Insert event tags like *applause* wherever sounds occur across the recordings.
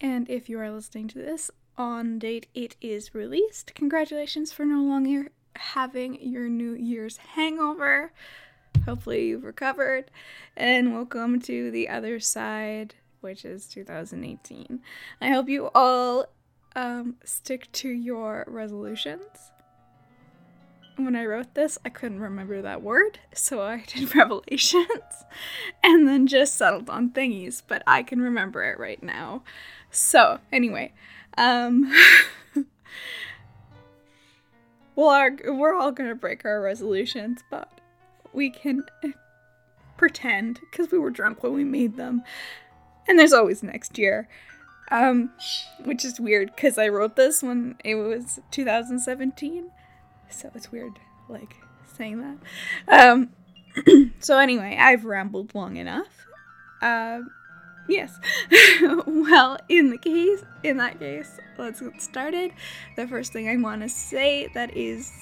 and if you are listening to this on date it is released, congratulations for no longer having your New Year's hangover. Hopefully, you've recovered, and welcome to the other side, which is 2018. I hope you all um, stick to your resolutions. When I wrote this, I couldn't remember that word, so I *laughs* did revelations and then just settled on thingies, but I can remember it right now. So, anyway, um, *laughs* well, our, we're all gonna break our resolutions, but we can pretend because we were drunk when we made them. And there's always next year. Um, which is weird because I wrote this when it was 2017. So it's weird, like, saying that. Um, *clears throat* so anyway, I've rambled long enough. Uh, yes. *laughs* well, in the case, in that case, let's get started. The first thing I want to say that is,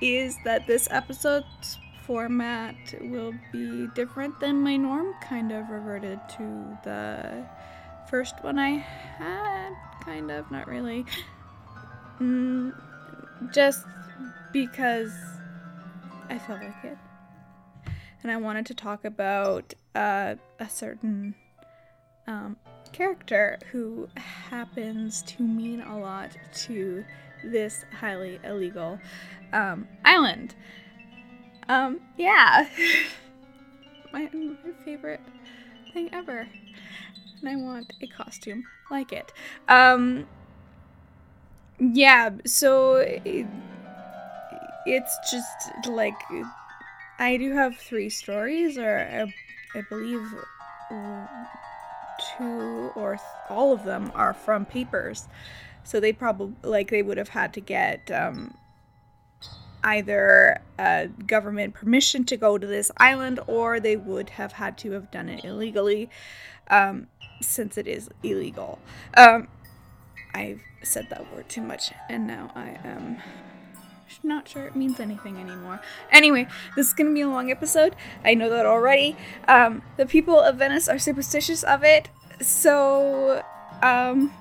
is that this episode's format will be different than my norm. Kind of reverted to the first one I had. Kind of, not really. Mm, just because I felt like it. And I wanted to talk about uh, a certain um, character who happens to mean a lot to this highly illegal um, island. Um, yeah. *laughs* my, my favorite thing ever. And I want a costume like it. Um, yeah, so it, it's just like I do have three stories, or I, I believe two or all of them are from papers. So they probably like they would have had to get um, either uh, government permission to go to this island, or they would have had to have done it illegally, um, since it is illegal. Um, I've said that word too much, and now I am not sure it means anything anymore. Anyway, this is gonna be a long episode. I know that already. Um, the people of Venice are superstitious of it, so um,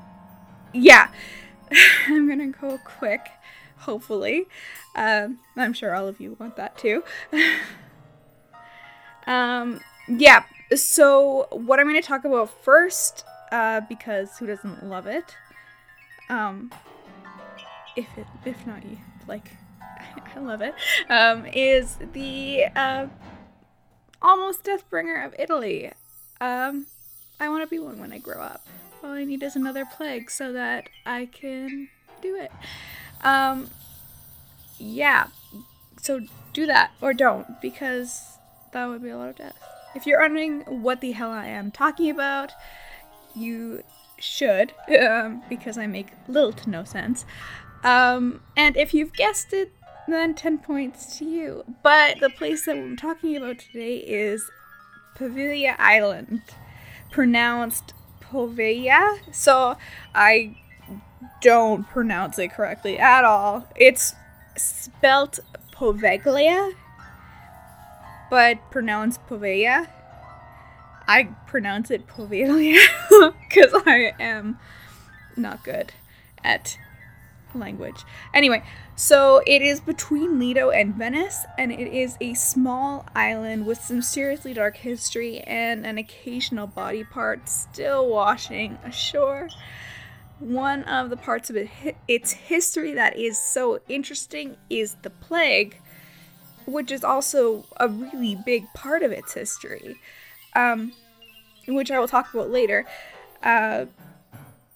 yeah, *laughs* I'm gonna go quick. Hopefully, um, I'm sure all of you want that too. *laughs* um, yeah. So what I'm gonna talk about first, uh, because who doesn't love it? Um, if it, if not you, like *laughs* I love it. Um, is the uh, almost Deathbringer of Italy. Um, I want to be one when I grow up. All I need is another plague so that I can do it. Um, yeah. So do that or don't because that would be a lot of death. If you're wondering what the hell I am talking about, you should *laughs* um, because I make little to no sense. Um, and if you've guessed it, then 10 points to you. But the place that we're talking about today is Poveglia Island, pronounced Poveglia. So I don't pronounce it correctly at all. It's spelt Poveglia, but pronounced Poveglia. I pronounce it Poveglia *laughs* because I am not good at language. Anyway, so it is between Lido and Venice, and it is a small island with some seriously dark history and an occasional body part still washing ashore. One of the parts of it, its history that is so interesting is the plague, which is also a really big part of its history, um, which I will talk about later. Uh,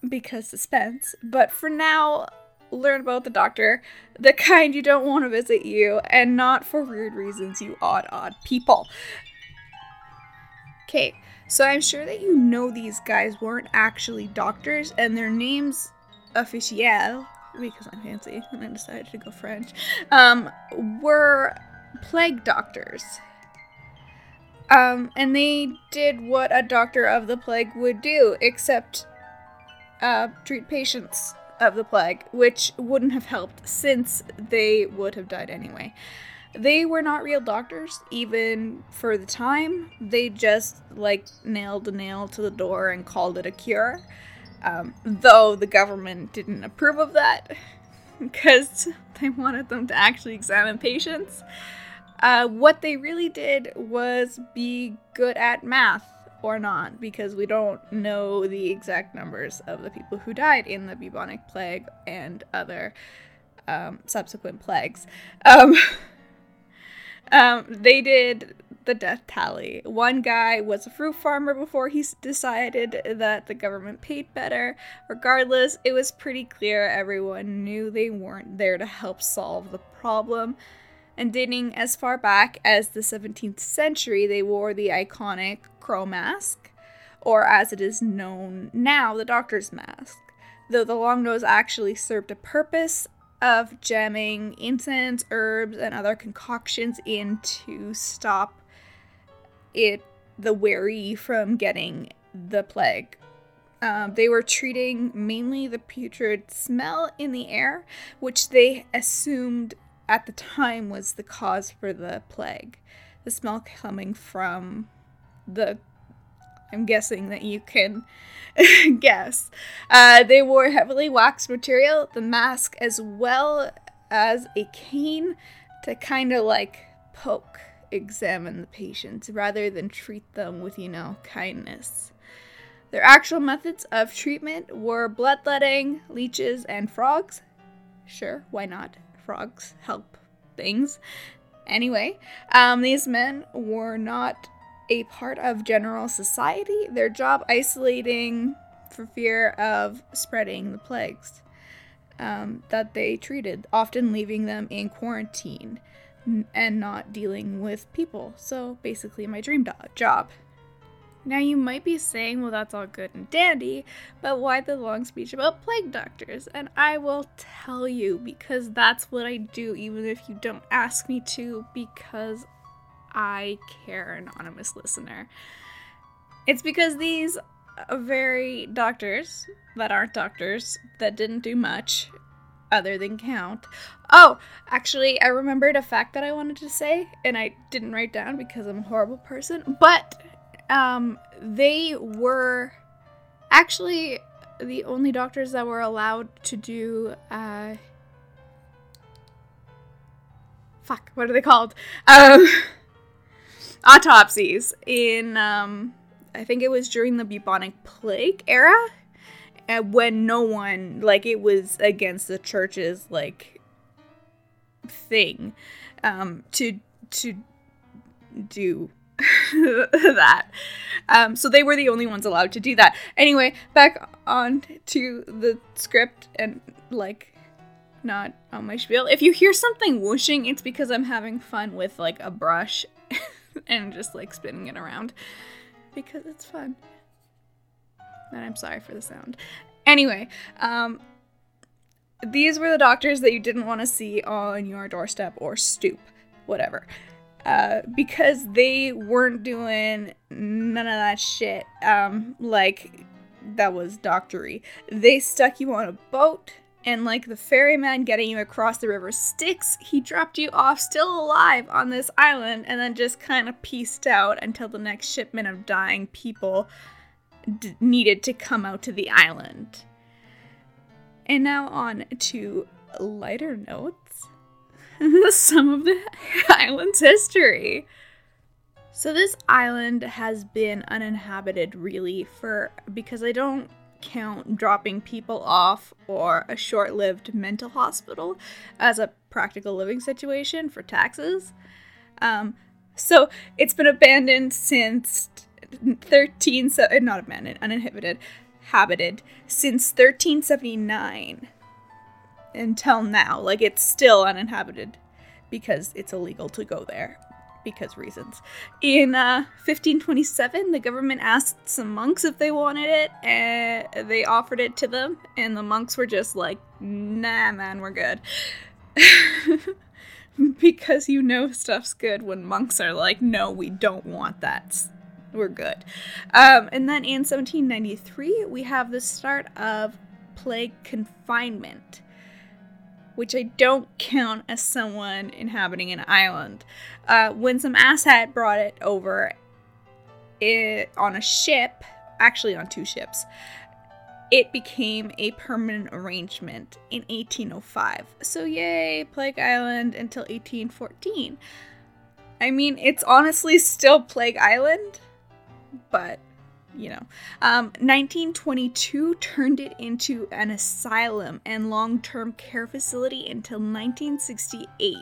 because suspense. But for now, learn about the doctor, the kind you don't want to visit you, and not for weird reasons, you odd, odd people. Okay, so I'm sure that you know these guys weren't actually doctors, and their names officiel, because I'm fancy and I decided to go French, um, were plague doctors. Um, and they did what a doctor of the plague would do, except uh, treat patients of the plague, which wouldn't have helped since they would have died anyway. They were not real doctors, even for the time. They just like nailed a nail to the door and called it a cure. Um, though the government didn't approve of that *laughs* because they wanted them to actually examine patients. Uh, what they really did was be good at math or not, because we don't know the exact numbers of the people who died in the bubonic plague and other um, subsequent plagues. Um, *laughs* um, they did the death tally. One guy was a fruit farmer before he decided that the government paid better. Regardless, it was pretty clear everyone knew they weren't there to help solve the problem. And dating as far back as the 17th century, they wore the iconic crow mask, or as it is known now, the doctor's mask. Though the long nose actually served a purpose of jamming incense, herbs, and other concoctions in to stop it the wary from getting the plague. Um, they were treating mainly the putrid smell in the air, which they assumed at the time was the cause for the plague. The smell coming from the. I'm guessing that you can *laughs* guess. Uh, they wore heavily waxed material, the mask, as well as a cane to kind of like poke examine the patients rather than treat them with, you know, kindness. Their actual methods of treatment were bloodletting, leeches, and frogs. Sure, why not? Frogs help things. Anyway, um, these men were not a part of general society, their job isolating for fear of spreading the plagues um, that they treated, often leaving them in quarantine and not dealing with people. So basically, my dream do- job. Now, you might be saying, well, that's all good and dandy, but why the long speech about plague doctors? And I will tell you because that's what I do, even if you don't ask me to, because I care, anonymous listener. It's because these very doctors that aren't doctors, that didn't do much, other than count. Oh, actually, I remembered a fact that I wanted to say, and I didn't write down because I'm a horrible person. But um, they were actually the only doctors that were allowed to do. Uh, fuck, what are they called? Um, *laughs* autopsies in. Um, I think it was during the bubonic plague era and when no one like it was against the church's like thing um to to do *laughs* that um so they were the only ones allowed to do that anyway back on to the script and like not on my spiel if you hear something whooshing it's because i'm having fun with like a brush *laughs* and just like spinning it around because it's fun and I'm sorry for the sound. Anyway, um, these were the doctors that you didn't want to see on your doorstep or stoop, whatever. Uh, because they weren't doing none of that shit. Um, like that was doctory. They stuck you on a boat, and like the ferryman getting you across the river Styx, he dropped you off still alive on this island, and then just kind of pieced out until the next shipment of dying people d- needed to come out to the island. And now on to lighter notes. *laughs* Some of the *laughs* island's history. So this island has been uninhabited really for because I don't count dropping people off or a short-lived mental hospital as a practical living situation for taxes. Um, so it's been abandoned since 13 so uh, not abandoned uninhibited habited since 1379 until now like it's still uninhabited because it's illegal to go there because reasons in uh, 1527 the government asked some monks if they wanted it and they offered it to them and the monks were just like nah man we're good *laughs* because you know stuff's good when monks are like no we don't want that we're good. Um, and then in 1793, we have the start of plague confinement. Which I don't count as someone inhabiting an island. Uh, when some asshat brought it over it, on a ship, actually on two ships, it became a permanent arrangement in 1805. So, yay, Plague Island until 1814. I mean, it's honestly still Plague Island, but you know. Um, 1922 turned it into an asylum and long term care facility until 1968.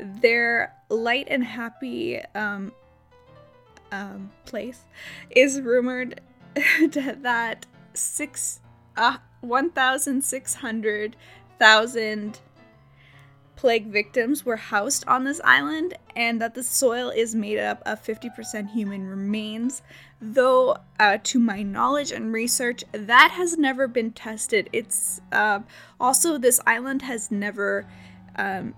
Their light and happy um, um, place is rumored *laughs* that six uh, 1,600,000 plague victims were housed on this island and that the soil is made up of 50% human remains. Though, uh, to my knowledge and research, that has never been tested. It's uh, also, this island has never um,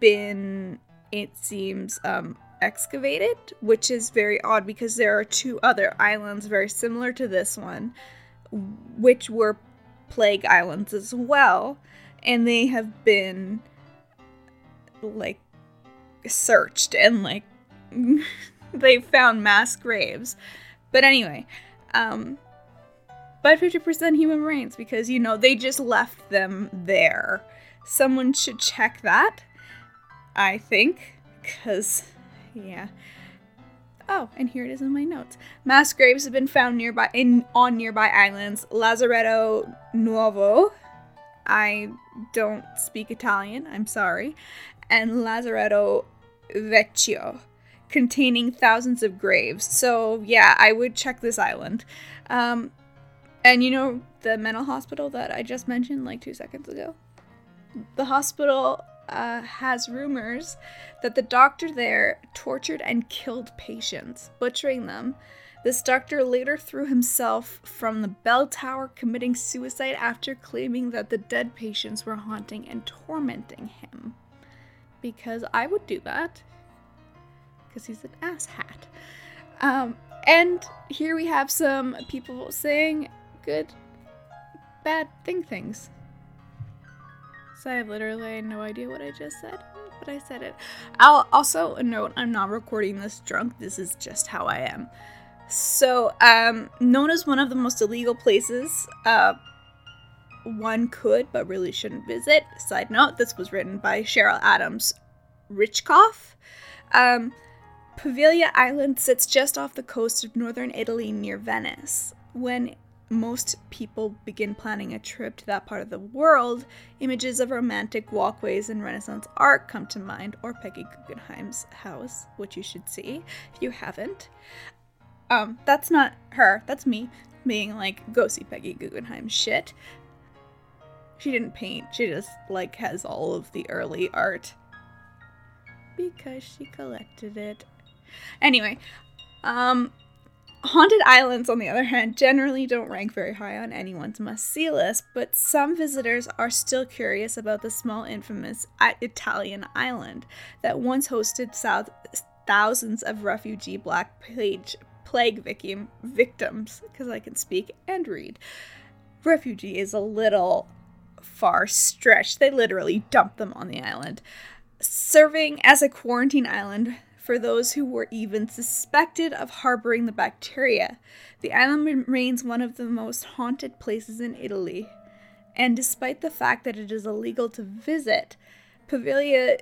been, it seems, um, excavated, which is very odd because there are two other islands very similar to this one, which were plague islands as well, and they have been like searched and like *laughs* they found mass graves. But anyway, um but 50% human brains because you know they just left them there. Someone should check that. I think cuz yeah. Oh, and here it is in my notes. Mass graves have been found nearby in on nearby islands. Lazaretto Nuovo. I don't speak Italian. I'm sorry and Lazaretto Vecchio, containing thousands of graves. So, yeah, I would check this island. Um, and you know the mental hospital that I just mentioned like two seconds ago? The hospital uh, has rumors that the doctor there tortured and killed patients, butchering them. This doctor later threw himself from the bell tower, committing suicide after claiming that the dead patients were haunting and tormenting him because I would do that because he's an asshat. Um, and here we have some people saying good, bad thing things. So I have literally no idea what I just said, but I said it. I'll also note I'm not recording this drunk. This is just how I am. So, um, known as one of the most illegal places, uh, one could but really shouldn't visit. Side note, this was written by Cheryl Adams Richkoff. Um, Poveglia Island sits just off the coast of northern Italy near Venice. When most people begin planning a trip to that part of the world, images of romantic walkways and Renaissance art come to mind, or Peggy Guggenheim's house, which you should see if you haven't. Um, that's not her, that's me being like, go see Peggy Guggenheim shit. She didn't paint, she just like has all of the early art because she collected it. Anyway, um, Haunted islands, on the other hand, generally don't rank very high on anyone's must see list, but some visitors are still curious about the small, infamous Italian island that once hosted south- thousands of refugee Black Plague, plague victims, because I can speak and read. Refugee is a little far stretched. They literally dumped them on the island, serving as a quarantine island for those who were even suspected of harboring the bacteria. The island remains one of the most haunted places in Italy. And despite the fact that it is illegal to visit, Poveglia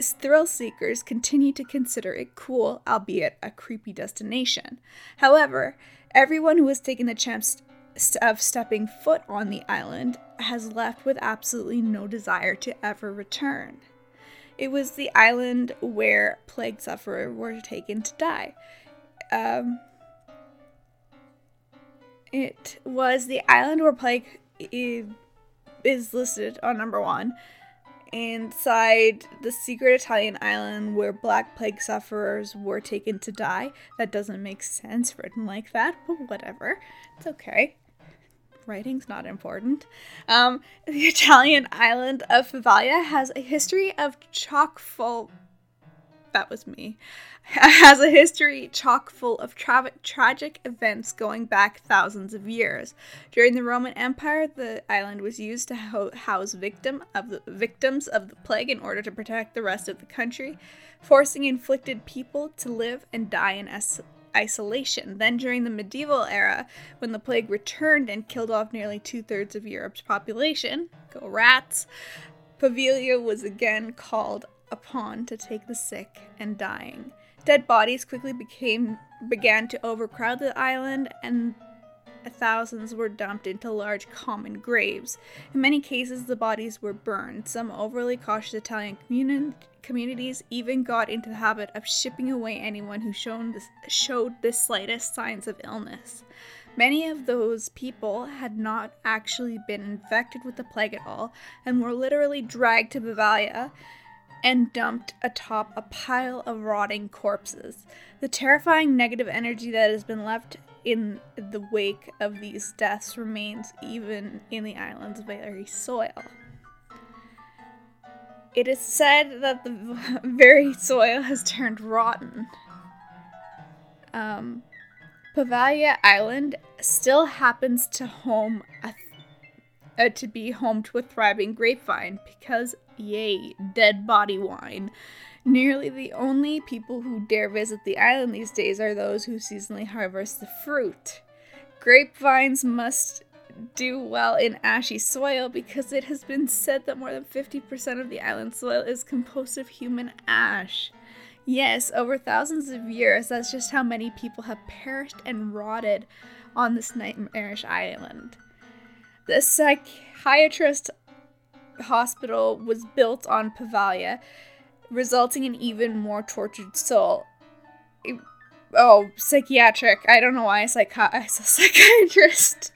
thrill seekers continue to consider it cool, albeit a creepy destination. However, everyone who has taken the chance of stepping foot on the island has left with absolutely no desire to ever return. It was the island where plague sufferers were taken to die. Um, it was the island where plague is listed on number one inside the secret Italian island where black plague sufferers were taken to die. That doesn't make sense written like that, but whatever. It's okay. Writing's not important. Um, *laughs* the Italian island of Poveglia has a history of chock full that was me, *laughs* has a history chock full of tra- tragic events going back thousands of years. During the Roman Empire, the island was used to ho- house victim of the victims of the plague in order to protect the rest of the country, forcing inflicted people to live and die in isolation. Then, during the medieval era, when the plague returned and killed off nearly two thirds of Europe's population, go rats, Pavilia was again called upon to take the sick and dying. Dead bodies quickly became began to overcrowd the island and thousands were dumped into large common graves. In many cases, the bodies were burned. Some overly cautious Italian communi- communities even got into the habit of shipping away anyone who this, showed the slightest signs of illness. Many of those people had not actually been infected with the plague at all and were literally dragged to Poveglia and dumped atop a pile of rotting corpses. The terrifying negative energy that has been left in the wake of these deaths remains even in the island's very soil. It is said that the *laughs* very soil has turned rotten. Um, Poveglia Island still happens to home a uh, to be home to a thriving grapevine because, yay, dead body wine. Nearly the only people who dare visit the island these days are those who seasonally harvest the fruit. Grapevines must do well in ashy soil because it has been said that more than 50% of the island soil is composed of human ash. Yes, over thousands of years, that's just how many people have perished and rotted on this nightmarish island. The psychiatrist hospital was built on Poveglia, resulting in even more tortured soul. Oh, psychiatric. I don't know why I, psychi- *laughs* I said psychiatrist.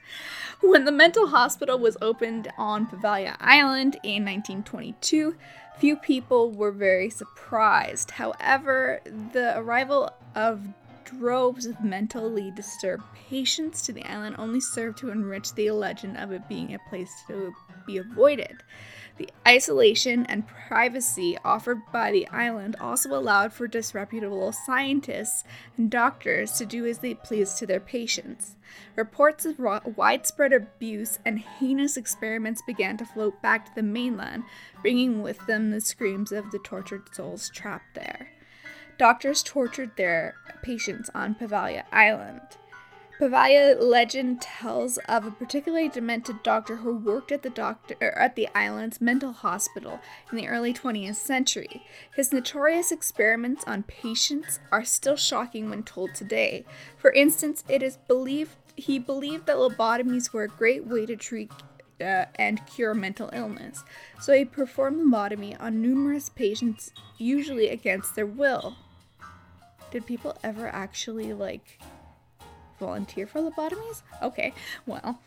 When the mental hospital was opened on Poveglia Island in 1922, few people were very surprised. However, the arrival of droves of mentally disturbed patients to the island only served to enrich the legend of it being a place to be avoided. The isolation and privacy offered by the island also allowed for disreputable scientists and doctors to do as they pleased to their patients. Reports of widespread abuse and heinous experiments began to float back to the mainland, bringing with them the screams of the tortured souls trapped there. Doctors tortured their patients on Poveglia Island. Poveglia legend tells of a particularly demented doctor who worked at the doctor at the island's mental hospital in the early 20th century. His notorious experiments on patients are still shocking when told today. For instance, it is believed he believed that lobotomies were a great way to treat uh, and cure mental illness, so he performed lobotomy on numerous patients, usually against their will. Did people ever actually, like, volunteer for lobotomies? Okay, well,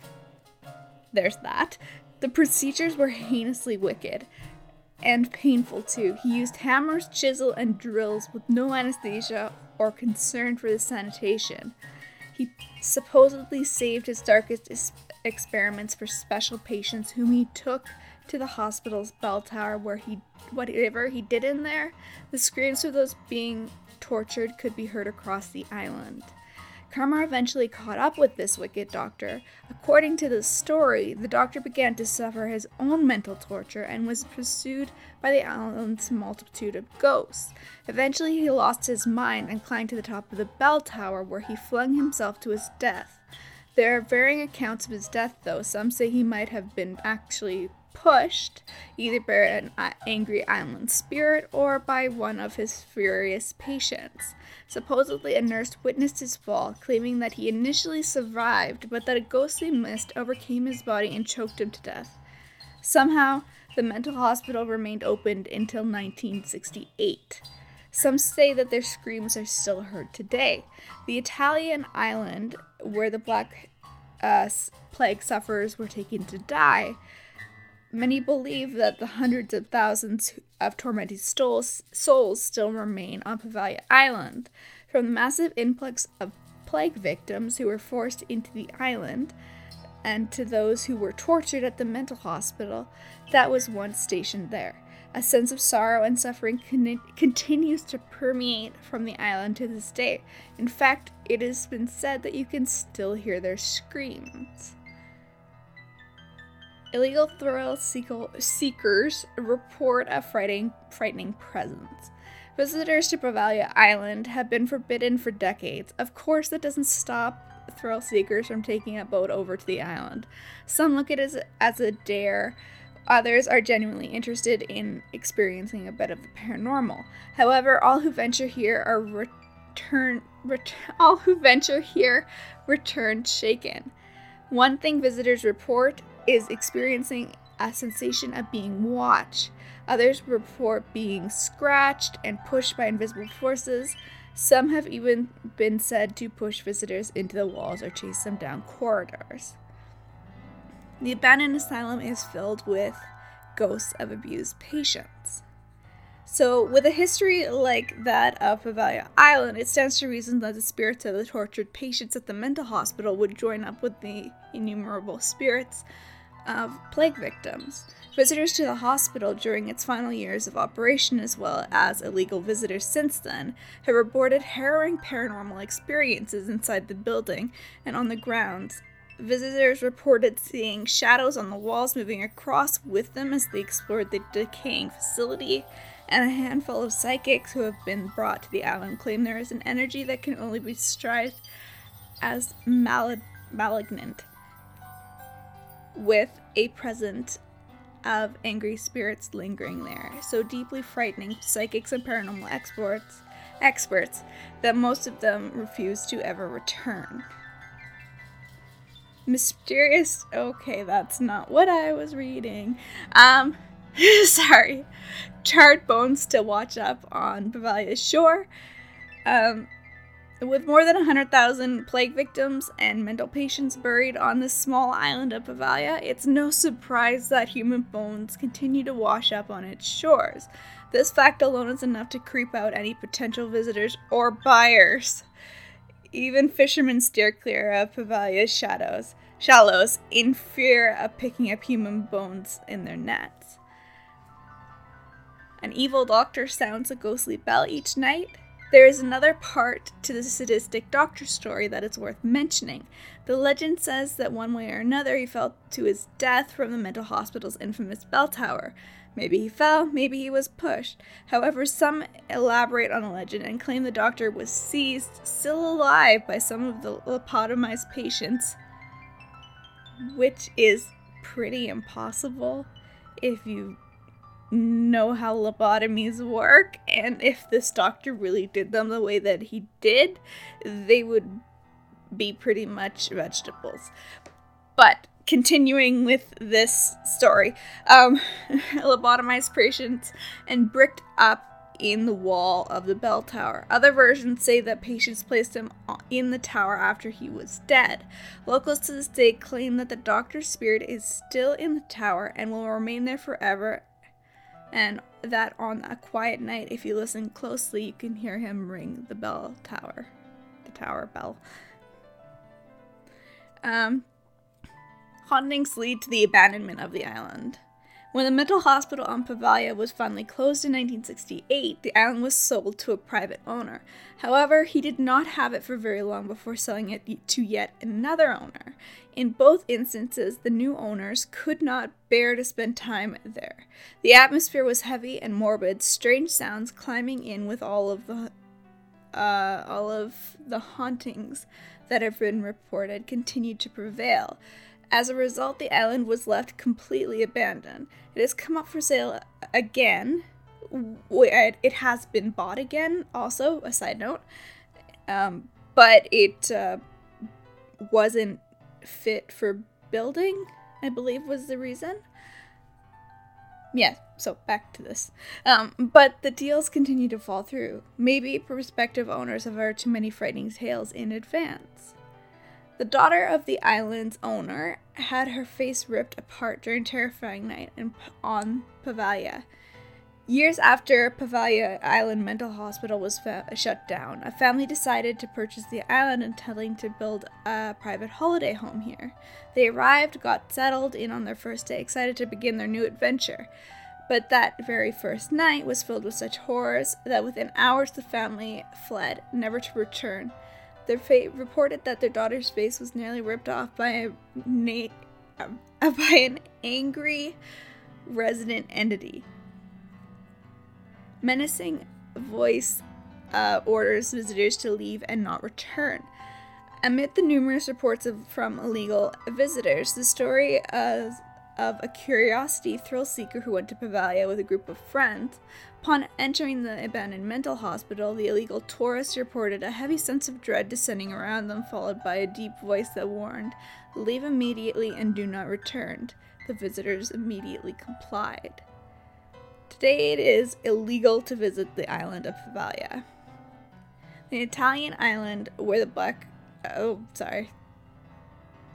there's that. The procedures were heinously wicked and painful too. He used hammers, chisel, and drills with no anesthesia or concern for the sanitation. He supposedly saved his darkest experiments for special patients whom he took to the hospital's bell tower where he whatever he did in there, the screams of those being tortured could be heard across the island. Karma eventually caught up with this wicked doctor. According to the story, the doctor began to suffer his own mental torture and was pursued by the island's multitude of ghosts. Eventually, he lost his mind and climbed to the top of the bell tower where he flung himself to his death. There are varying accounts of his death, though. Some say he might have been actually pushed, either by an angry island spirit or by one of his furious patients. Supposedly, a nurse witnessed his fall, claiming that he initially survived, but that a ghostly mist overcame his body and choked him to death. Somehow, the mental hospital remained open until 1968. Some say that their screams are still heard today. The Italian island where the Black uh, Plague sufferers were taken to die Many believe that the hundreds of thousands of tormented souls, still remain on Poveglia Island. From the massive influx of plague victims who were forced into the island, and to those who were tortured at the mental hospital that was once stationed there. A sense of sorrow and suffering con- continues to permeate from the island to this day. In fact, it has been said that you can still hear their screams. Illegal thrill seekers report a frightening, frightening presence. Visitors to Poveglia Island have been forbidden for decades. Of course, that doesn't stop thrill seekers from taking a boat over to the island. Some look at it as, as a dare, others are genuinely interested in experiencing a bit of the paranormal. However, all who venture here are return, ret- *laughs* all who venture here return shaken. One thing visitors report is experiencing a sensation of being watched. Others report being scratched and pushed by invisible forces. Some have even been said to push visitors into the walls or chase them down corridors. The abandoned asylum is filled with ghosts of abused patients. So, with a history like that of Poveglia Island, it stands to reason that the spirits of the tortured patients at the mental hospital would join up with the innumerable spirits of plague victims. Visitors to the hospital during its final years of operation, as well as illegal visitors since then, have reported harrowing paranormal experiences inside the building and on the grounds. Visitors reported seeing shadows on the walls moving across with them as they explored the decaying facility, and a handful of psychics who have been brought to the island claim there is an energy that can only be described as mal- malignant, with a present of angry spirits lingering there, so deeply frightening psychics and paranormal experts, experts that most of them refuse to ever return. Mysterious. Okay, that's not what I was reading. Um, *laughs* sorry. Charred bones to watch up on Poveglia's shore. Um, with more than 100,000 plague victims and mental patients buried on this small island of Pavalia, it's no surprise that human bones continue to wash up on its shores. This fact alone is enough to creep out any potential visitors or buyers. Even fishermen steer clear of Pavalia's shadows, shallows in fear of picking up human bones in their nets. An evil doctor sounds a ghostly bell each night, there is another part to the sadistic doctor story that is worth mentioning. The legend says that one way or another he fell to his death from the mental hospital's infamous bell tower. Maybe he fell, maybe he was pushed. However, some elaborate on the legend and claim the doctor was seized, still alive, by some of the lobotomized patients, which is pretty impossible if you know how lobotomies work, and if this doctor really did them the way that he did, they would be pretty much vegetables. But continuing with this story, um, *laughs* lobotomized patients and bricked up in the wall of the bell tower. Other versions say that patients placed him in the tower after he was dead. Locals to this day claim that the doctor's spirit is still in the tower and will remain there forever and that on a quiet night, if you listen closely, you can hear him ring the bell tower, the tower bell. Um, hauntings lead to the abandonment of the island. When the mental hospital on Poveglia was finally closed in 1968, the island was sold to a private owner. However, he did not have it for very long before selling it to yet another owner. In both instances, the new owners could not bear to spend time there. The atmosphere was heavy and morbid, strange sounds climbing in with all of the uh, all of the hauntings that have been reported continued to prevail. As a result, the island was left completely abandoned. It has come up for sale again. It has been bought again, also, a side note. Um, but it uh, wasn't fit for building, I believe was the reason. Yeah, so back to this. Um, but the deals continue to fall through. Maybe prospective owners have heard too many frightening tales in advance. The daughter of the island's owner had her face ripped apart during terrifying night in, on Pavalia. Years after Pavalia Island Mental Hospital was fa- shut down, a family decided to purchase the island intending to build a private holiday home here. They arrived, got settled in on their first day, excited to begin their new adventure. But that very first night was filled with such horrors that within hours the family fled, never to return. Their fate reported that their daughter's face was nearly ripped off by a na- uh, *laughs* by an angry resident entity. Menacing voice uh, orders visitors to leave and not return. Amid the numerous reports of, from illegal visitors, the story of, of a curiosity thrill seeker who went to Pavalia with a group of friends. Upon entering the abandoned mental hospital, the illegal tourists reported a heavy sense of dread descending around them, followed by a deep voice that warned, Leave immediately and do not return. The visitors immediately complied. Today it is illegal to visit the island of Pavalia. The Italian island where the black oh, sorry.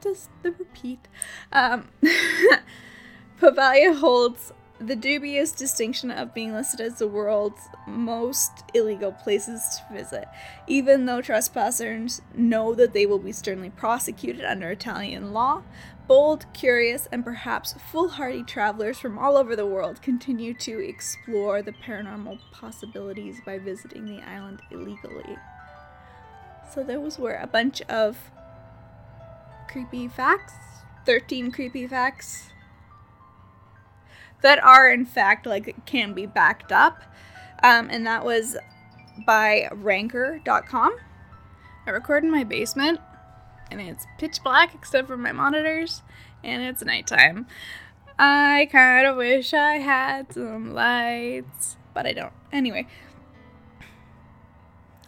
Just the repeat. Um, *laughs* Pavalia holds the dubious distinction of being listed as the world's most illegal places to visit, even though trespassers know that they will be sternly prosecuted under Italian law. Bold, curious, and perhaps foolhardy travelers from all over the world continue to explore the paranormal possibilities by visiting the island illegally. So those were a bunch of creepy facts, 13 creepy facts that are in fact like can be backed up. Um, and that was by ranker.com. I record in my basement and it's pitch black except for my monitors and it's nighttime. I kind of wish I had some lights, but I don't. Anyway,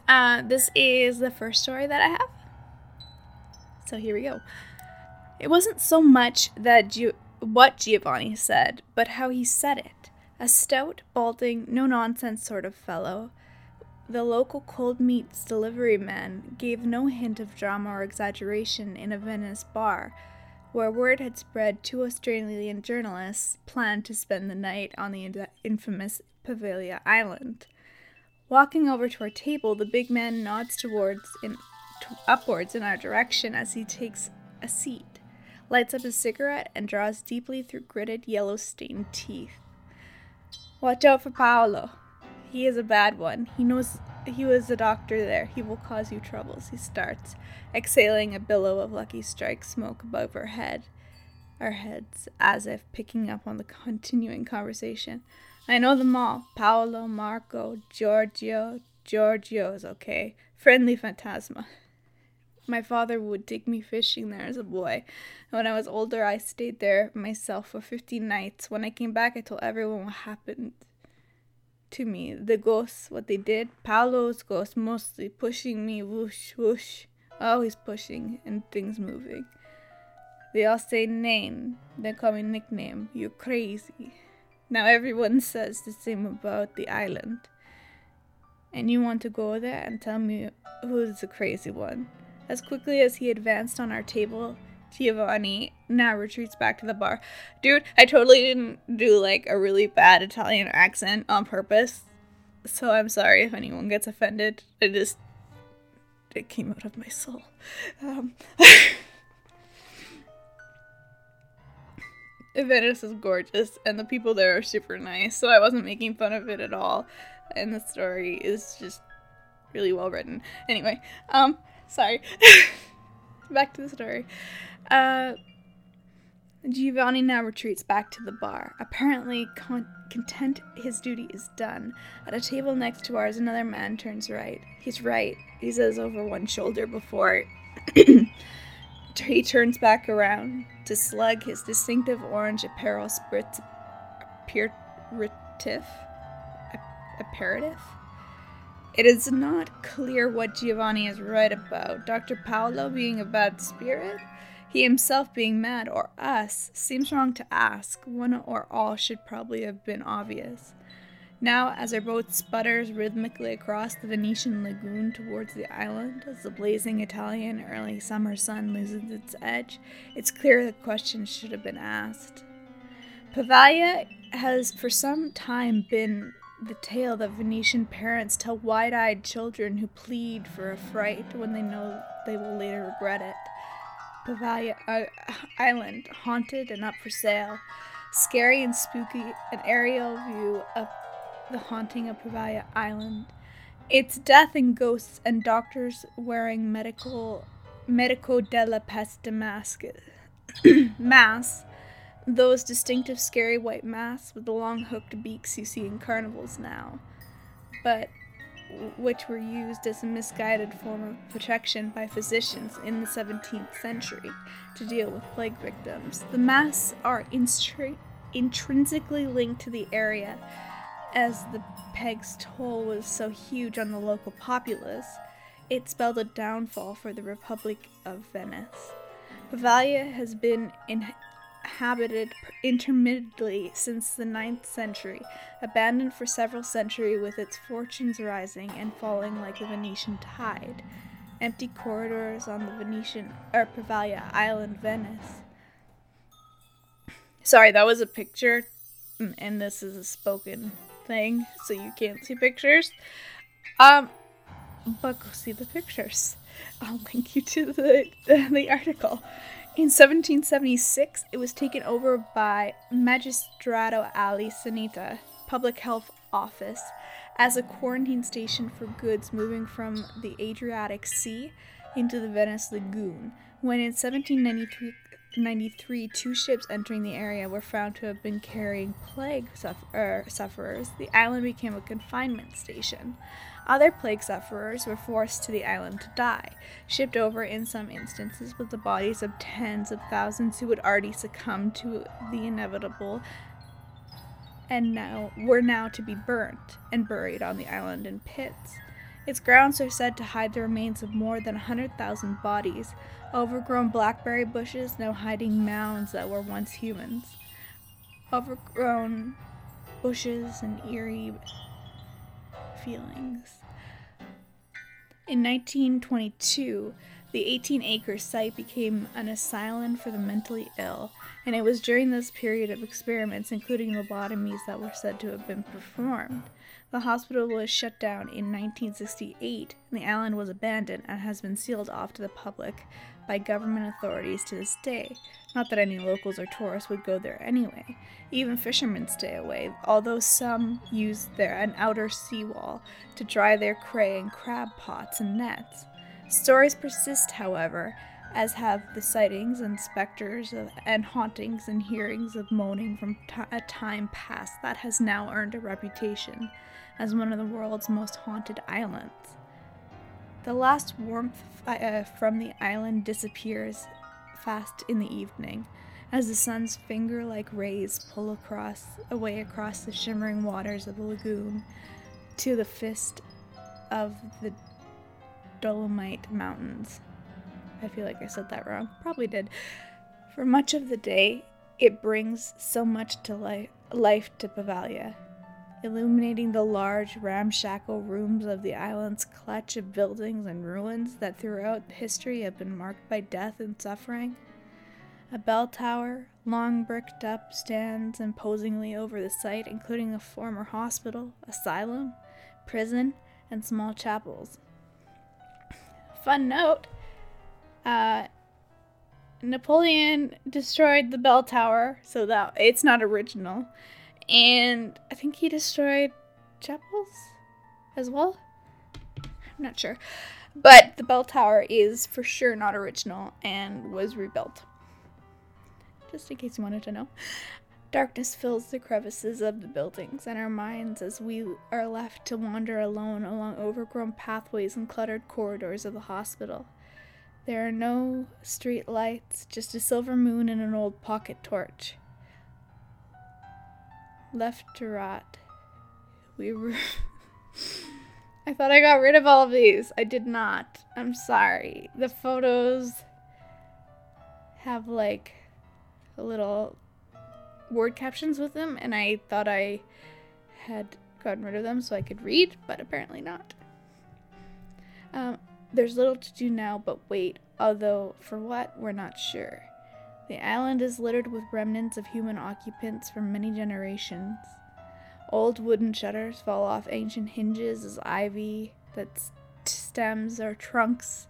uh, this is the first story that I have. So here we go. It wasn't so much that Gi- what Giovanni said, but how he said it. A stout, balding, no nonsense sort of fellow. The local cold meats delivery man gave no hint of drama or exaggeration in a Venice bar, where word had spread two Australian journalists planned to spend the night on the infamous Pavalia Island. Walking over to our table, the big man nods towards t- upwards in our direction as he takes a seat, lights up his cigarette, and draws deeply through gritted, yellow-stained teeth. Watch out for Paolo. He is a bad one. He knows he was a doctor there. He will cause you troubles. He starts, exhaling a billow of Lucky Strike smoke above our head, our heads, as if picking up on the continuing conversation. I know them all. Paolo, Marco, Giorgio. Giorgio is okay. Friendly Phantasma. My father would take me fishing there as a boy. When I was older, I stayed there myself for 15 nights. When I came back, I told everyone what happened to me. The ghosts, what they did. Paolo's ghost mostly pushing me, whoosh, whoosh. Always pushing and things moving. They all say name. They call me nickname. You're crazy. Now everyone says the same about the island. And you want to go there and tell me who's the crazy one. As quickly as he advanced on our table, Giovanni now retreats back to the bar. Dude, I totally didn't do like a really bad Italian accent on purpose. So I'm sorry if anyone gets offended. It just it came out of my soul. Um, *laughs* Venice is gorgeous and the people there are super nice, so I wasn't making fun of it at all. And the story is just really well written. Anyway, um, sorry. *laughs* back to the story. Uh, Giovanni now retreats back to the bar. Apparently, con- content his duty is done. At a table next to ours, another man turns right. He's right, he says over one shoulder before *clears throat* he turns back around to slug his distinctive orange Aperol spritz aperitif. Aperitif? It is not clear what Giovanni is right about. Dr. Paolo being a bad spirit, he himself being mad, or us, seems wrong to ask. One or all should probably have been obvious. Now, as our boat sputters rhythmically across the Venetian lagoon towards the island, as the blazing Italian early summer sun loses its edge, it's clear the question should have been asked. Pavalia has for some time been the tale that Venetian parents tell wide eyed children who plead for a fright when they know they will later regret it. Pavalia uh, Island, haunted and up for sale. Scary and spooky, an aerial view of the haunting of Poveglia Island. It's death and ghosts and doctors wearing medical medico della peste mask. *clears throat* Those distinctive scary white masks with the long hooked beaks you see in carnivals now. But which were used as a misguided form of protection by physicians in the 17th century to deal with plague victims. The masks are intrinsically linked to the area, as the peg's toll was so huge on the local populace. It spelled a downfall for the Republic of Venice. Poveglia has been in- inhabited intermittently since the 9th century, abandoned for several centuries with its fortunes rising and falling like the Venetian tide. Empty corridors on the Venetian or Island, Venice. Sorry, that was a picture, and this is a spoken thing, so you can't see pictures. Um, but go see the pictures. I'll link you to the *laughs* the article. In 1776, it was taken over by Magistrato alla Sanità, Public Health Office, as a quarantine station for goods moving from the Adriatic Sea into the Venice Lagoon. When in 1793, two ships entering the area were found to have been carrying plague suffer- sufferers, the island became a confinement station. Other plague sufferers were forced to the island to die, shipped over in some instances with the bodies of tens of thousands who had already succumbed to the inevitable and now were now to be burnt and buried on the island in pits. Its grounds are said to hide the remains of more than a 100,000 bodies, overgrown blackberry bushes now hiding mounds that were once humans. Overgrown bushes and eerie feelings. In 1922, the 18 acre site became an asylum for the mentally ill, and it was during this period of experiments, including lobotomies, that were said to have been performed. The hospital was shut down in 1968, and the island was abandoned and has been sealed off to the public by government authorities to this day. Not that any locals or tourists would go there anyway. Even fishermen stay away, although some use their an outer seawall to dry their cray and crab pots and nets. Stories persist, however, as have the sightings and specters of, and hauntings and hearings of moaning from t- a time past that has now earned a reputation as one of the world's most haunted islands. The last warmth uh, from the island disappears fast in the evening as the sun's finger like rays pull across away across the shimmering waters of the lagoon to the fist of the Dolomite Mountains. I feel like I said that wrong. Probably did. For much of the day, it brings so much to life, life to Poveglia, illuminating the large, ramshackle rooms of the island's clutch of buildings and ruins that throughout history have been marked by death and suffering. A bell tower, long bricked up, stands imposingly over the site, including a former hospital, asylum, prison, and small chapels. Fun note uh, Napoleon destroyed the bell tower, so that it's not original. And I think he destroyed chapels as well. I'm not sure. But the bell tower is for sure not original and was rebuilt. Just in case you wanted to know. Darkness fills the crevices of the buildings and our minds as we are left to wander alone along overgrown pathways and cluttered corridors of the hospital. There are no street lights, just a silver moon and an old pocket torch. Left to rot. We were. *laughs* I thought I got rid of all of these. I did not. I'm sorry. The photos have like little word captions with them, and I thought I had gotten rid of them so I could read, but apparently not. Um, there's little to do now but wait, although for what, we're not sure. The island is littered with remnants of human occupants from many generations. Old wooden shutters fall off ancient hinges as ivy that stems or trunks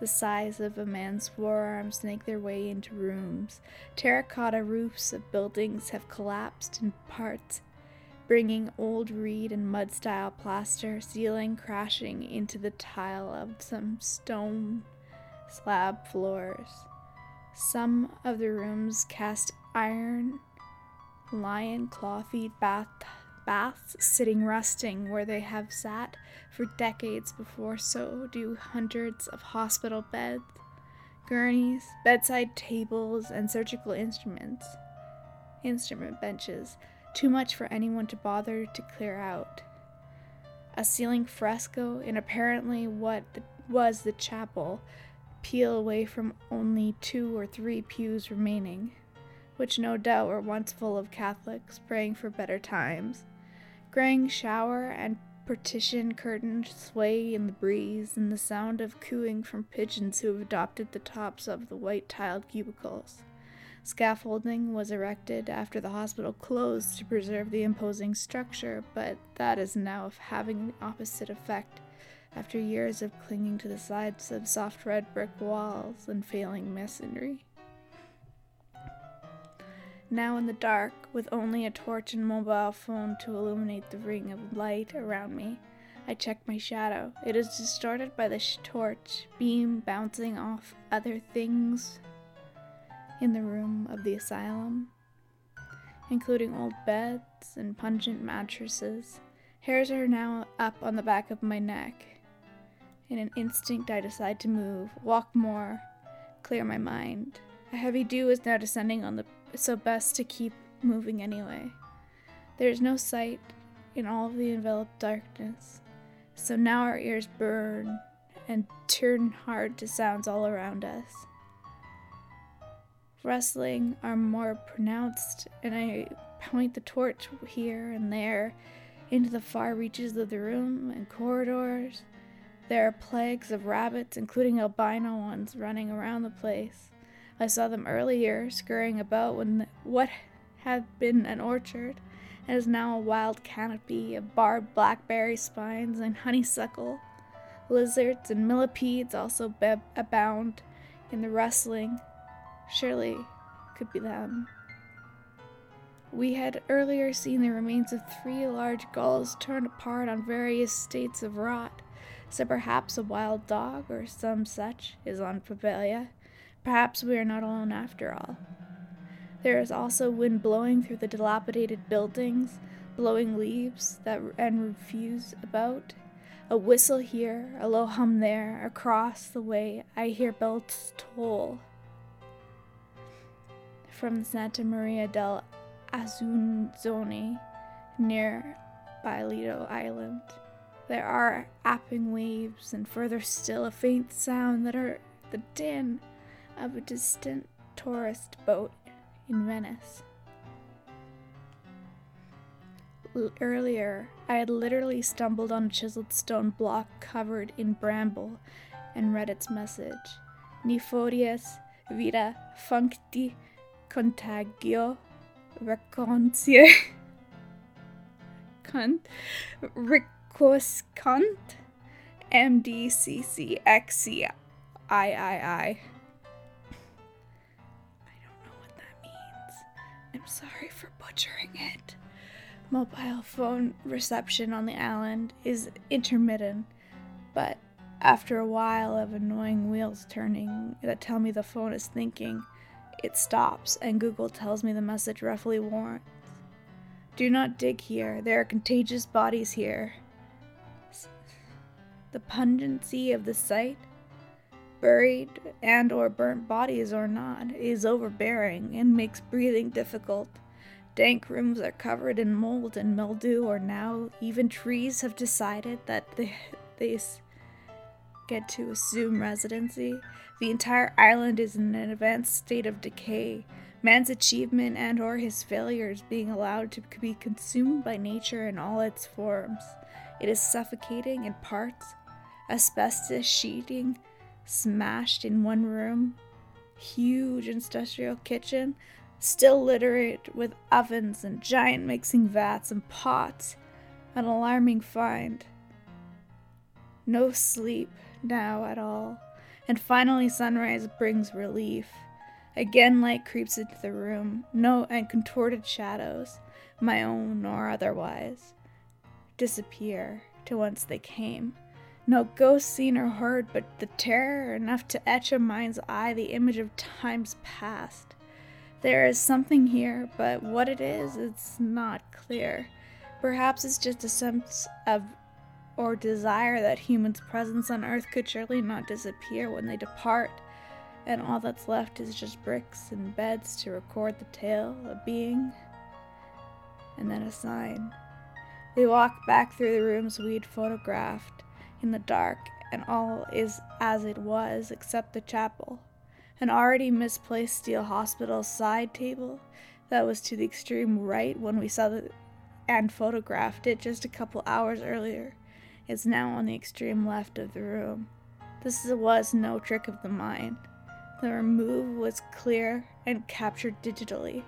the size of a man's forearms snake their way into rooms. Terracotta roofs of buildings have collapsed in parts, bringing old reed and mud style plaster ceiling crashing into the tile of some stone slab floors. Some of the rooms cast iron lion claw feet bath baths sitting rusting where they have sat for decades before so do hundreds of hospital beds, gurneys, bedside tables, and surgical instruments. Instrument benches, too much for anyone to bother to clear out. A ceiling fresco in apparently what was the chapel peel away from only two or three pews remaining, which no doubt were once full of Catholics praying for better times. Graying shower and partition curtains sway in the breeze, and the sound of cooing from pigeons who have adopted the tops of the white tiled cubicles. Scaffolding was erected after the hospital closed to preserve the imposing structure, but that is now having the opposite effect after years of clinging to the sides of soft red brick walls and failing masonry. Now in the dark, with only a torch and mobile phone to illuminate the ring of light around me, I check my shadow. It is distorted by the sh- torch beam bouncing off other things in the room of the asylum, including old beds and pungent mattresses. Hairs are now up on the back of my neck. In an instinct, I decide to move, walk more, clear my mind. A heavy dew is now descending on the so best to keep moving anyway. There is no sight in all of the enveloped darkness, so now our ears burn and turn hard to sounds all around us. Rustling are more pronounced, and I point the torch here and there into the far reaches of the room and corridors. There are plagues of rabbits, including albino ones, running around the place. I saw them earlier, scurrying about when what had been an orchard and is now a wild canopy of barbed blackberry spines and honeysuckle. Lizards and millipedes also be- abound in the rustling. Surely could be them. We had earlier seen the remains of three large gulls torn apart on various states of rot, so perhaps a wild dog or some such is on Papelia. Perhaps we are not alone after all. There is also wind blowing through the dilapidated buildings, blowing leaves that and refuse about. A whistle here, a low hum there. Across the way, I hear bells toll. From Santa Maria del Azunzone, near Bailito Island. There are apping waves, and further still a faint sound that are the din of a distant tourist boat in Venice. L- earlier, I had literally stumbled on a chiseled stone block covered in bramble and read its message. Nefodius vita functi contagio reconcie *laughs* con recoscant MDCCXCIII. I'm sorry for butchering it. Mobile phone reception on the island is intermittent, but after a while of annoying wheels turning that tell me the phone is thinking, it stops and Google tells me the message roughly warrants. Do not dig here. There are contagious bodies here. The pungency of the sight buried and or burnt bodies or not, is overbearing and makes breathing difficult. Dank rooms are covered in mold and mildew, or now even trees have decided that they, they get to assume residency. The entire island is in an advanced state of decay. Man's achievement and or his failures being allowed to be consumed by nature in all its forms. It is suffocating in parts, asbestos sheeting smashed in one room. Huge industrial kitchen, still littered with ovens and giant mixing vats and pots. An alarming find. No sleep now at all. And finally, sunrise brings relief. Again, light creeps into the room, no and contorted shadows, my own or otherwise, disappear to whence they came. No ghost seen or heard, but the terror enough to etch a mind's eye the image of times past. There is something here, but what it is, it's not clear. Perhaps it's just a sense of or desire that humans' presence on Earth could surely not disappear when they depart, and all that's left is just bricks and beds to record the tale of being, and then a sign. We walk back through the rooms we'd photographed in the dark, and all is as it was except the chapel. An already misplaced steel hospital side table that was to the extreme right when we saw the and photographed it just a couple hours earlier is now on the extreme left of the room. This was no trick of the mind. The remove was clear and captured digitally.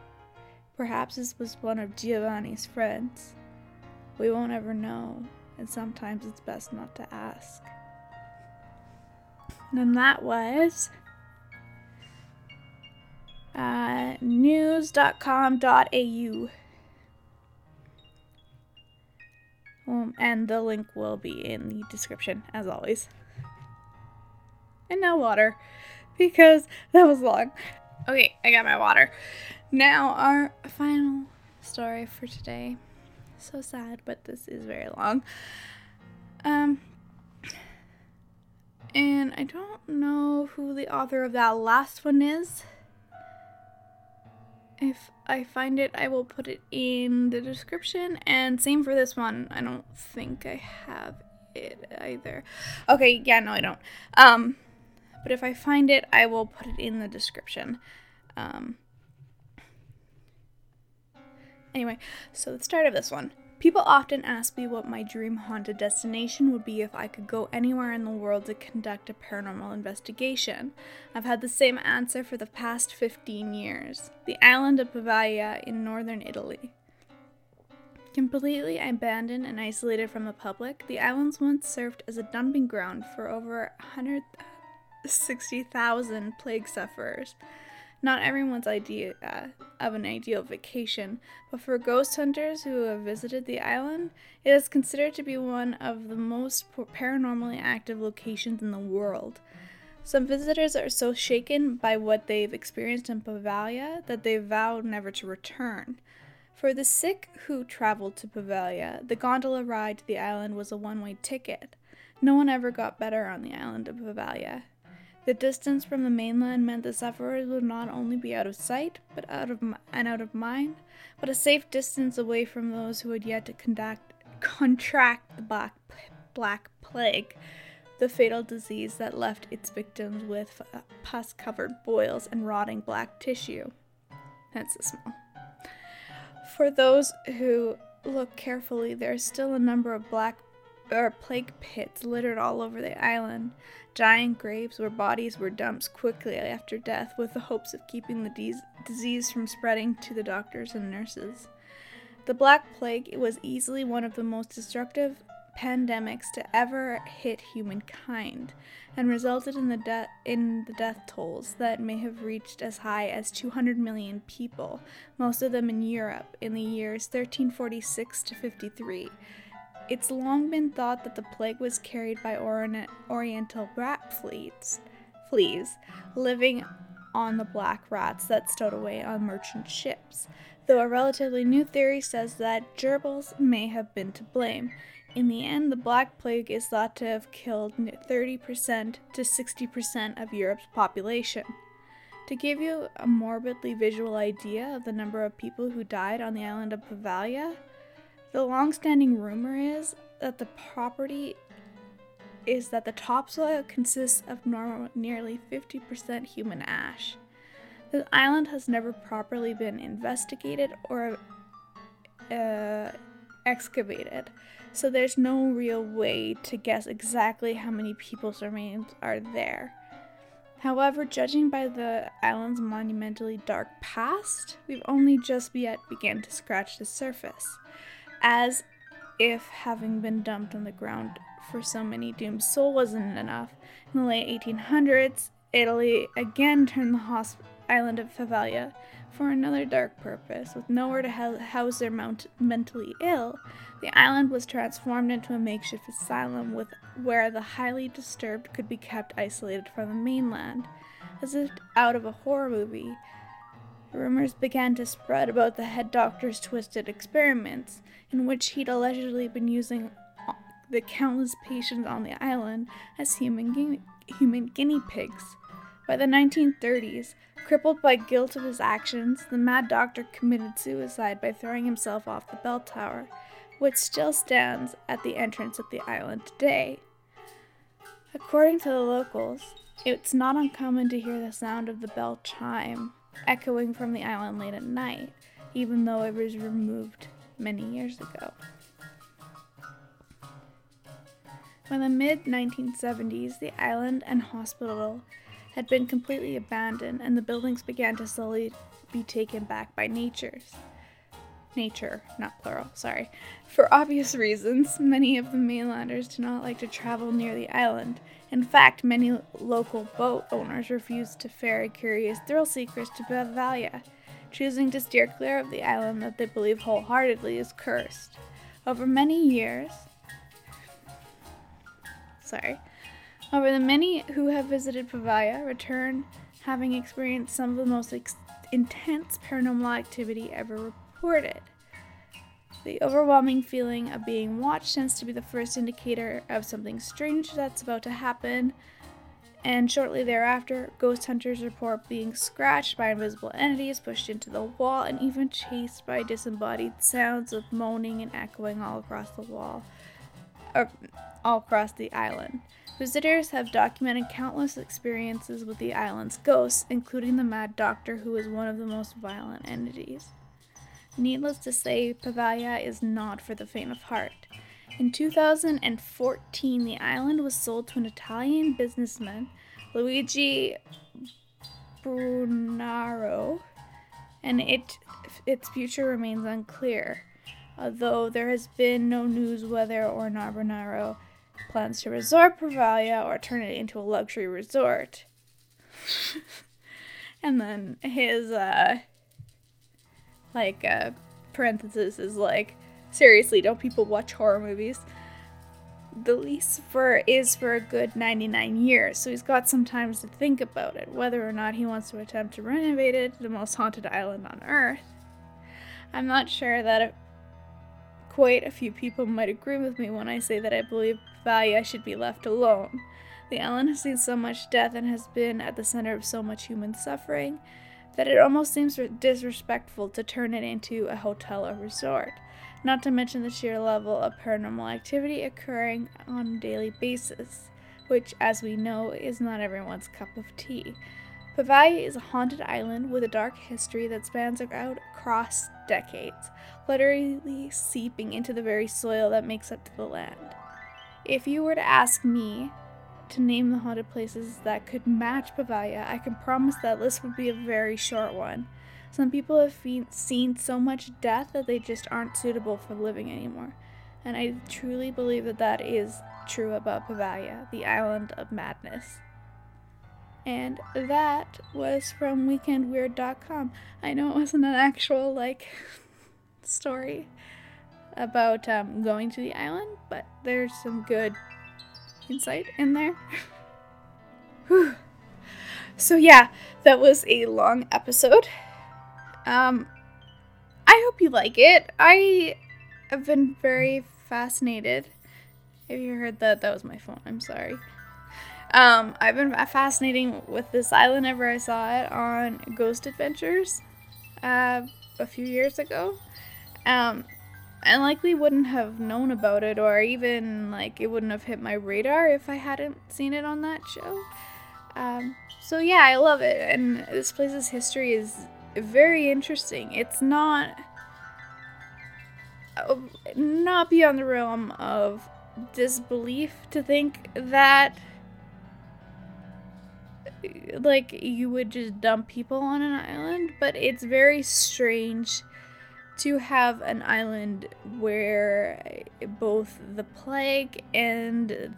Perhaps this was one of Giovanni's friends. We won't ever know, and sometimes it's best not to ask. And that was uh, news.com.au. Um, and the link will be in the description, as always. And now water, because that was long. Okay, I got my water. Now, our final story for today. So sad, but this is very long. Um, and I don't know who the author of that last one is. If I find it, I will put it in the description. And same for this one. I don't think I have it either. Okay, yeah, no, I don't. Um, but if I find it, I will put it in the description. Um, anyway, so the start of this one. People often ask me what my dream haunted destination would be if I could go anywhere in the world to conduct a paranormal investigation. I've had the same answer for the past 15 years the island of Poveglia in northern Italy. Completely abandoned and isolated from the public, the islands once served as a dumping ground for over 160,000 plague sufferers. Not everyone's idea uh, of an ideal vacation, but for ghost hunters who have visited the island, it is considered to be one of the most paranormally active locations in the world. Some visitors are so shaken by what they've experienced in Pavalia that they vow never to return. For the sick who traveled to Pavalia, the gondola ride to the island was a one way ticket. No one ever got better on the island of Poveglia. The distance from the mainland meant the sufferers would not only be out of sight, but out of and out of mind, but a safe distance away from those who had yet to conduct, contract the black, black plague, the fatal disease that left its victims with uh, pus-covered boils and rotting black tissue. Hence the smell. For those who look carefully, there are still a number of black or plague pits littered all over the island, giant graves where bodies were dumped quickly after death with the hopes of keeping the de- disease from spreading to the doctors and nurses. The Black Plague was easily one of the most disruptive pandemics to ever hit humankind and resulted in the death in the death tolls that may have reached as high as 200 million people, most of them in Europe in the years 1346 to 53 it's long been thought that the plague was carried by oriental rat fleas, fleas living on the black rats that stowed away on merchant ships, though a relatively new theory says that gerbils may have been to blame. In the end, the Black Plague is thought to have killed 30% to 60% of Europe's population. To give you a morbidly visual idea of the number of people who died on the island of Poveglia, the long-standing rumor is that the property is that the topsoil consists of normal, nearly 50% human ash. The island has never properly been investigated or uh, excavated, so there's no real way to guess exactly how many people's remains are there. However, judging by the island's monumentally dark past, we've only just yet begun to scratch the surface as if having been dumped on the ground for so many doomed souls wasn't enough. In the late 1800s, Italy again turned the hosp- island of Poveglia for another dark purpose. With nowhere to house their mount- mentally ill, the island was transformed into a makeshift asylum with where the highly disturbed could be kept isolated from the mainland, as if out of a horror movie. Rumors began to spread about the head doctor's twisted experiments, in which he'd allegedly been using the countless patients on the island as human, gu- human guinea pigs. By the 1930s, crippled by guilt of his actions, the mad doctor committed suicide by throwing himself off the bell tower, which still stands at the entrance of the island today. According to the locals, it's not uncommon to hear the sound of the bell chime echoing from the island late at night, even though it was removed many years ago. By the mid 1970s, the island and hospital had been completely abandoned, and the buildings began to slowly be taken back by nature's nature, not plural, sorry. For obvious reasons, many of the mainlanders do not like to travel near the island. In fact, many local boat owners refuse to ferry curious thrill seekers to Poveglia, choosing to steer clear of the island that they believe wholeheartedly is cursed. Over many years, sorry, over the many who have visited Poveglia return having experienced some of the most ex- intense paranormal activity ever The overwhelming feeling of being watched tends to be the first indicator of something strange that's about to happen, and shortly thereafter, ghost hunters report being scratched by invisible entities, pushed into the wall, and even chased by disembodied sounds of moaning and echoing all across the wall, or all across the island. Visitors have documented countless experiences with the island's ghosts, including the Mad Doctor, who is one of the most violent entities. Needless to say, Poveglia is not for the faint of heart. In 2014, the island was sold to an Italian businessman, Luigi Brugnaro, and it, its future remains unclear, although there has been no news whether or not Brugnaro plans to resort Poveglia or turn it into a luxury resort. *laughs* and then his uh, like uh, parenthesis is like seriously don't people watch horror movies? The lease for is for a good 99 years so he's got some time to think about it whether or not he wants to attempt to renovate it the most haunted island on earth. I'm not sure that quite a few people might agree with me when i say that i believe Valia should be left alone. The island has seen so much death and has been at the center of so much human suffering that it almost seems disrespectful to turn it into a hotel or resort, not to mention the sheer level of paranormal activity occurring on a daily basis, which, as we know, is not everyone's cup of tea. Pavai is a haunted island with a dark history that spans out across decades, literally seeping into the very soil that makes up the land. If you were to ask me to name the haunted places that could match Poveglia, I can promise that list would be a very short one. Some people have fe- seen so much death that they just aren't suitable for living anymore. And I truly believe that that is true about Poveglia, the island of madness. And that was from weekendweird.com. I know it wasn't an actual, like, *laughs* story about um, going to the island, but there's some good insight in there. so yeah, that was a long episode. Um I hope you like it. I have been very fascinated. Have you heard that? That was my phone. I'm sorry. Um, I've been fascinating with this island ever I saw it on Ghost Adventures uh, a few years ago. Um, and likely wouldn't have known about it or even like it wouldn't have hit my radar if I hadn't seen it on that show. Um, so yeah, I love it, and this place's history is very interesting. It's not uh, not beyond the realm of disbelief to think that like you would just dump people on an island, but it's very strange to have an island where both the plague and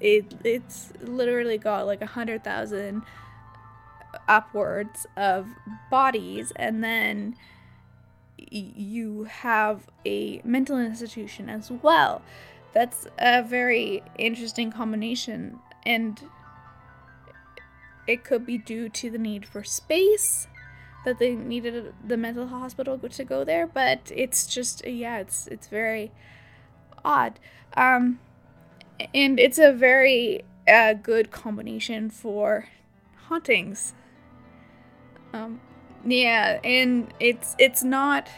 it it's literally got like a hundred thousand upwards of bodies and then you have a mental institution as well. That's a very interesting combination and it could be due to the need for space that they needed the mental hospital to go there but it's just yeah it's it's very odd. Um and it's a very uh, good combination for hauntings. Um yeah and it's it's not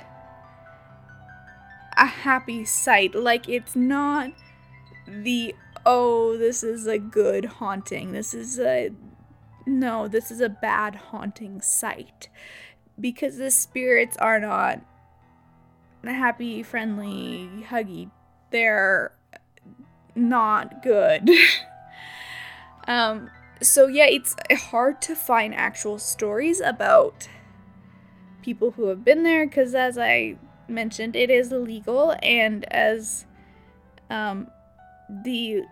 a happy sight. Like it's not the oh this is a good haunting. This is a no, this is a bad haunting sight because the spirits are not happy, friendly, huggy. They're not good. *laughs* um so yeah, it's hard to find actual stories about people who have been there cuz as I mentioned, it is illegal and as um the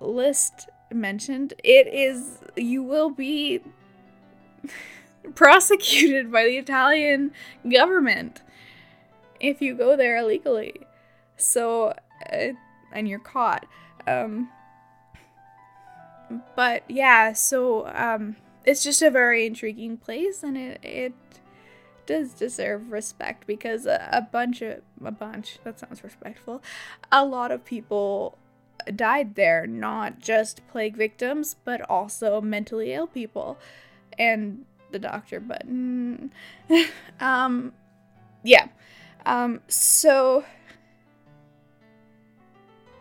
list mentioned, it is you will be *laughs* prosecuted by the Italian government if you go there illegally. So, uh, and you're caught. Um, but yeah, so um, it's just a very intriguing place, and it it does deserve respect because a, a bunch of a bunch that sounds respectful. A lot of people died there, not just plague victims, but also mentally ill people. And the doctor, but mm, *laughs* um yeah. Um so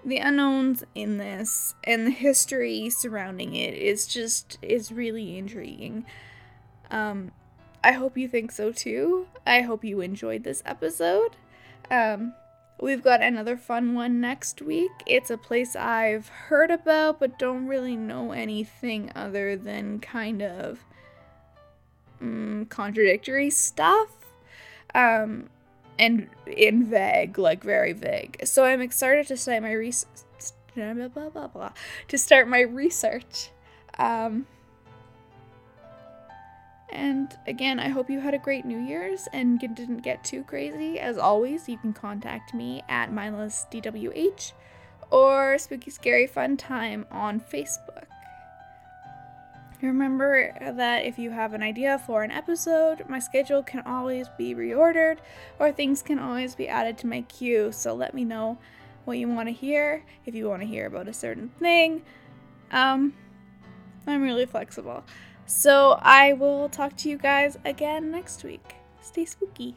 the unknowns in this and the history surrounding it is just is really intriguing. Um I hope you think so too. I hope you enjoyed this episode. Um We've got another fun one next week. It's a place I've heard about but don't really know anything other than kind of mm, contradictory stuff. Um, and in vague, like very vague. So I'm excited to start my research. To start my research. Um, and again, I hope you had a great New Year's and didn't get too crazy. As always, you can contact me at mindlessdwh or Spooky Scary Fun Time on Facebook. Remember that if you have an idea for an episode, my schedule can always be reordered or things can always be added to my queue. So let me know what you want to hear, if you want to hear about a certain thing. Um, I'm really flexible. So I will talk to you guys again next week. Stay spooky.